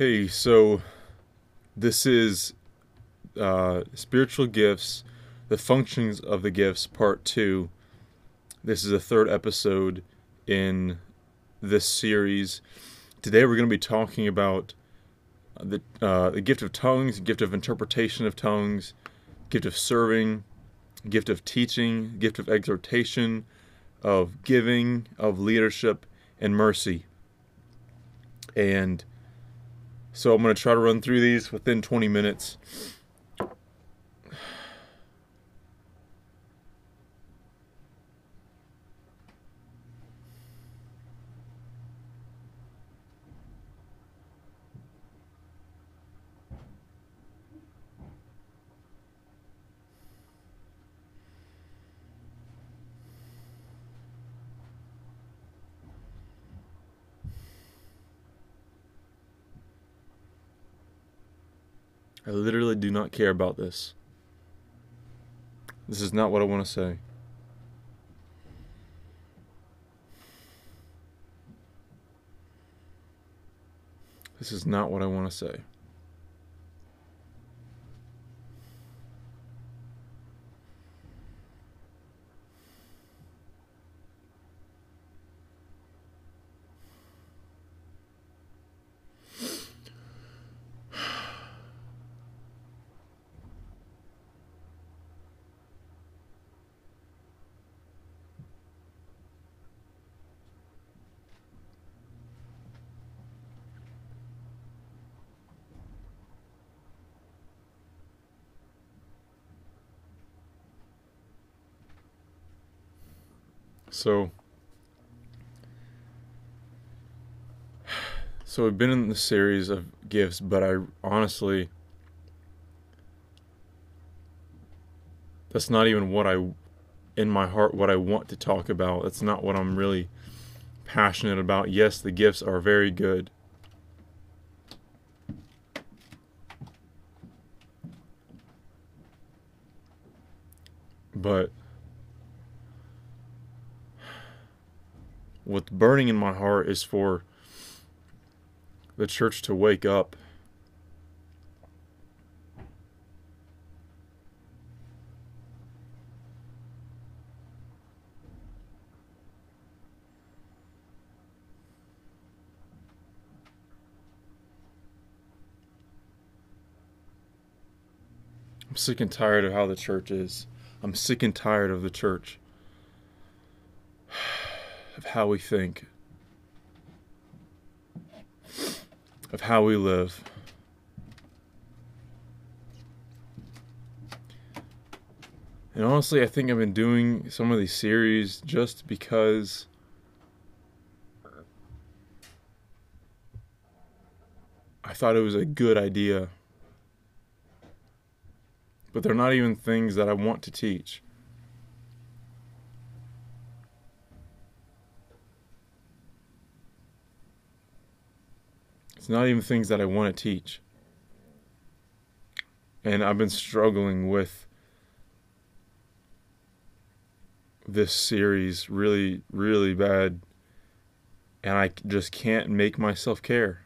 Hey, so this is uh, spiritual gifts, the functions of the gifts, part two. This is the third episode in this series. Today we're going to be talking about the uh, the gift of tongues, gift of interpretation of tongues, gift of serving, gift of teaching, gift of exhortation, of giving, of leadership, and mercy. And so I'm going to try to run through these within 20 minutes. I literally do not care about this. This is not what I want to say. This is not what I want to say. So, so we've been in the series of gifts, but I honestly, that's not even what I, in my heart, what I want to talk about. That's not what I'm really passionate about. Yes, the gifts are very good. But what's burning in my heart is for the church to wake up. I'm sick and tired of how the church is. I'm sick and tired of the church of how we think, of how we live. And honestly, I think I've been doing some of these series just because I thought it was a good idea. But they're not even things that I want to teach. It's not even things that I want to teach. And I've been struggling with this series really, really bad. And I just can't make myself care.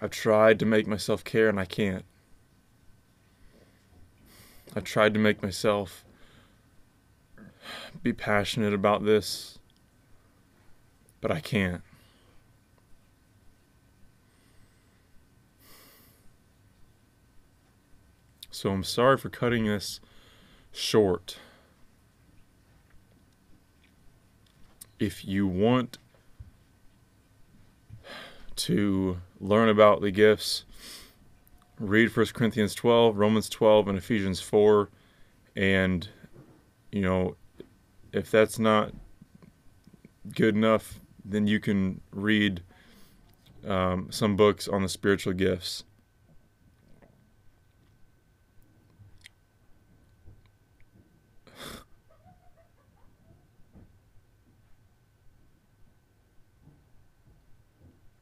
I've tried to make myself care and I can't. I've tried to make myself be passionate about this but I can't. So I'm sorry for cutting this short. If you want to learn about the gifts, read 1 Corinthians 12, Romans 12, and Ephesians 4. And, you know, if that's not good enough, then you can read um, some books on the spiritual gifts.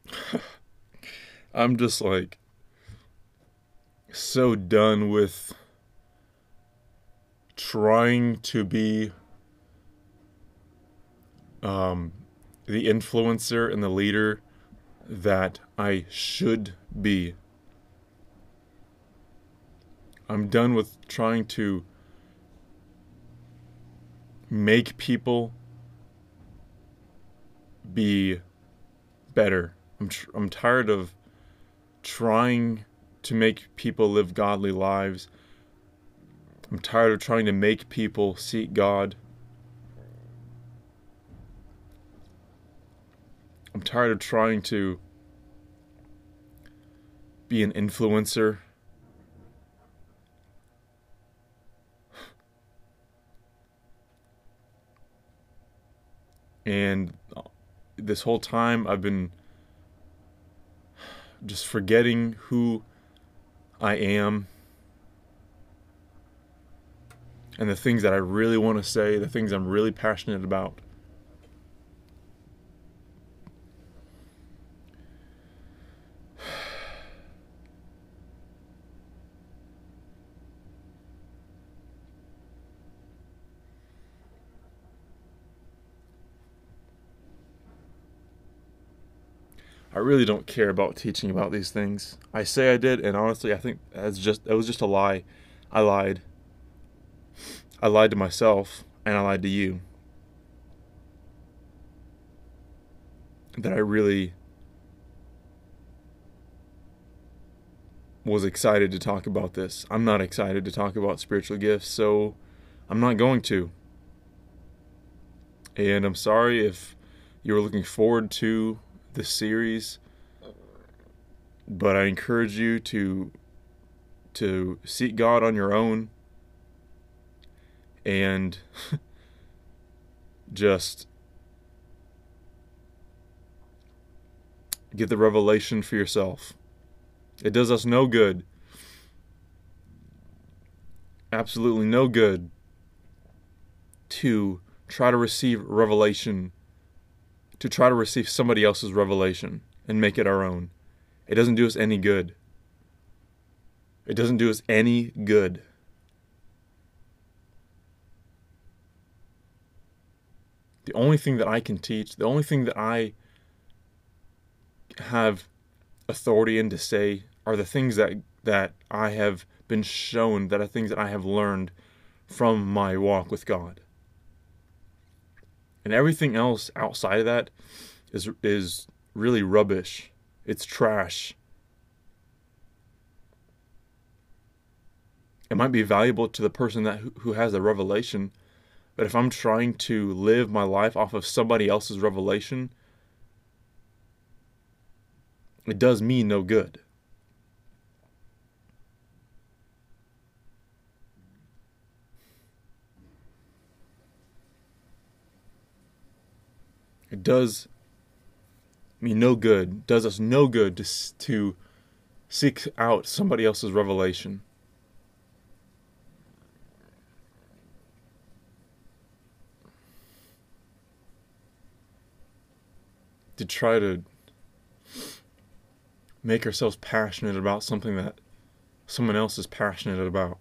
I'm just like so done with trying to be um the influencer and the leader that I should be. I'm done with trying to make people be better. I'm tr- I'm tired of trying to make people live godly lives. I'm tired of trying to make people seek God. I'm tired of trying to be an influencer. And this whole time I've been just forgetting who I am and the things that I really want to say, the things I'm really passionate about. Really don't care about teaching about these things. I say I did, and honestly, I think that's just it was just a lie. I lied. I lied to myself, and I lied to you. That I really was excited to talk about this. I'm not excited to talk about spiritual gifts, so I'm not going to. And I'm sorry if you were looking forward to this series, but I encourage you to to seek God on your own and just get the revelation for yourself. It does us no good. Absolutely no good to try to receive revelation to try to receive somebody else's revelation and make it our own. It doesn't do us any good. It doesn't do us any good. The only thing that I can teach, the only thing that I have authority in to say are the things that that I have been shown, that are things that I have learned from my walk with God and everything else outside of that is is really rubbish. It's trash. It might be valuable to the person that who has the revelation, but if I'm trying to live my life off of somebody else's revelation, it does me no good. It does me no good, does us no good to, to seek out somebody else's revelation. To try to make ourselves passionate about something that someone else is passionate about.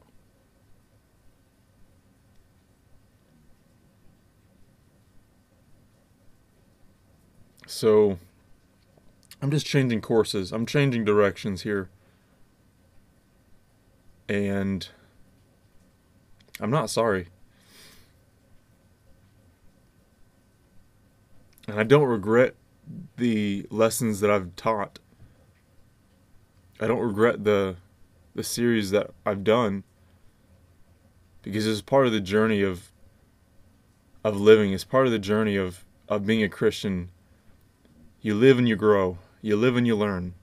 So I'm just changing courses. I'm changing directions here. And I'm not sorry. And I don't regret the lessons that I've taught. I don't regret the the series that I've done because it's part of the journey of of living. It's part of the journey of of being a Christian you live and you grow. You live and you learn.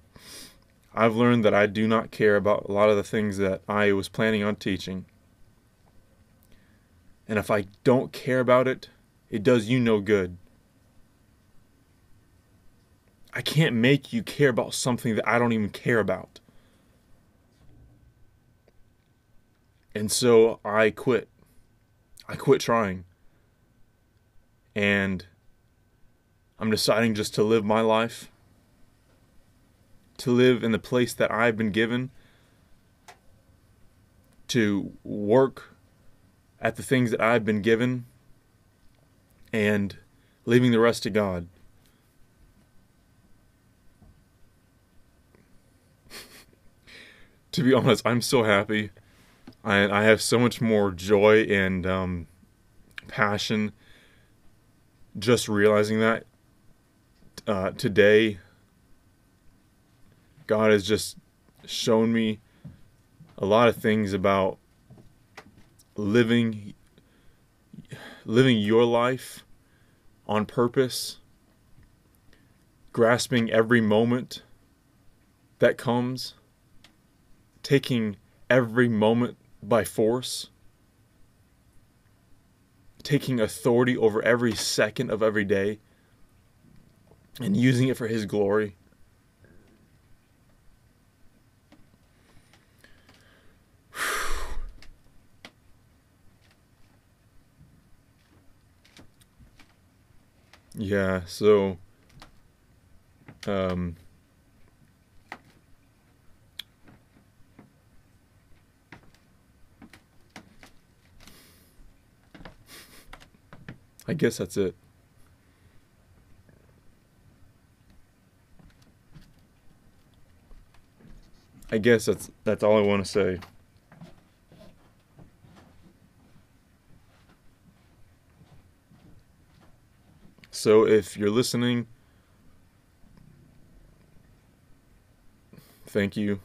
I've learned that I do not care about a lot of the things that I was planning on teaching. And if I don't care about it, it does you no good. I can't make you care about something that I don't even care about. And so I quit. I quit trying. And I'm deciding just to live my life, to live in the place that I've been given, to work at the things that I've been given, and leaving the rest to God. to be honest, I'm so happy. I, I have so much more joy and um, passion just realizing that uh, today God has just shown me a lot of things about living living your life on purpose grasping every moment that comes taking every moment by force taking authority over every second of every day and using it for his glory Yeah, so um I guess that's it. I guess that's that's all I want to say. So if you're listening, thank you.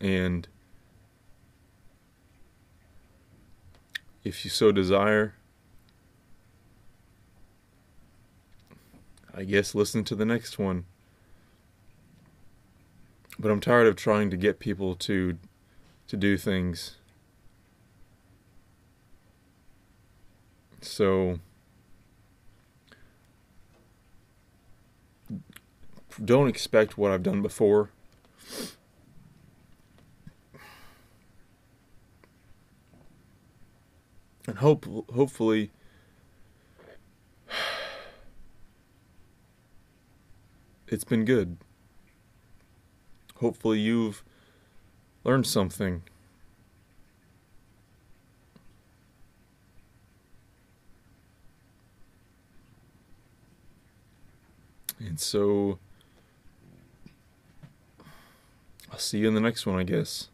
And if you so desire, I guess listen to the next one. But I'm tired of trying to get people to to do things. So don't expect what I've done before. And hope hopefully it's been good. Hopefully you've learned something. And so I'll see you in the next one, I guess.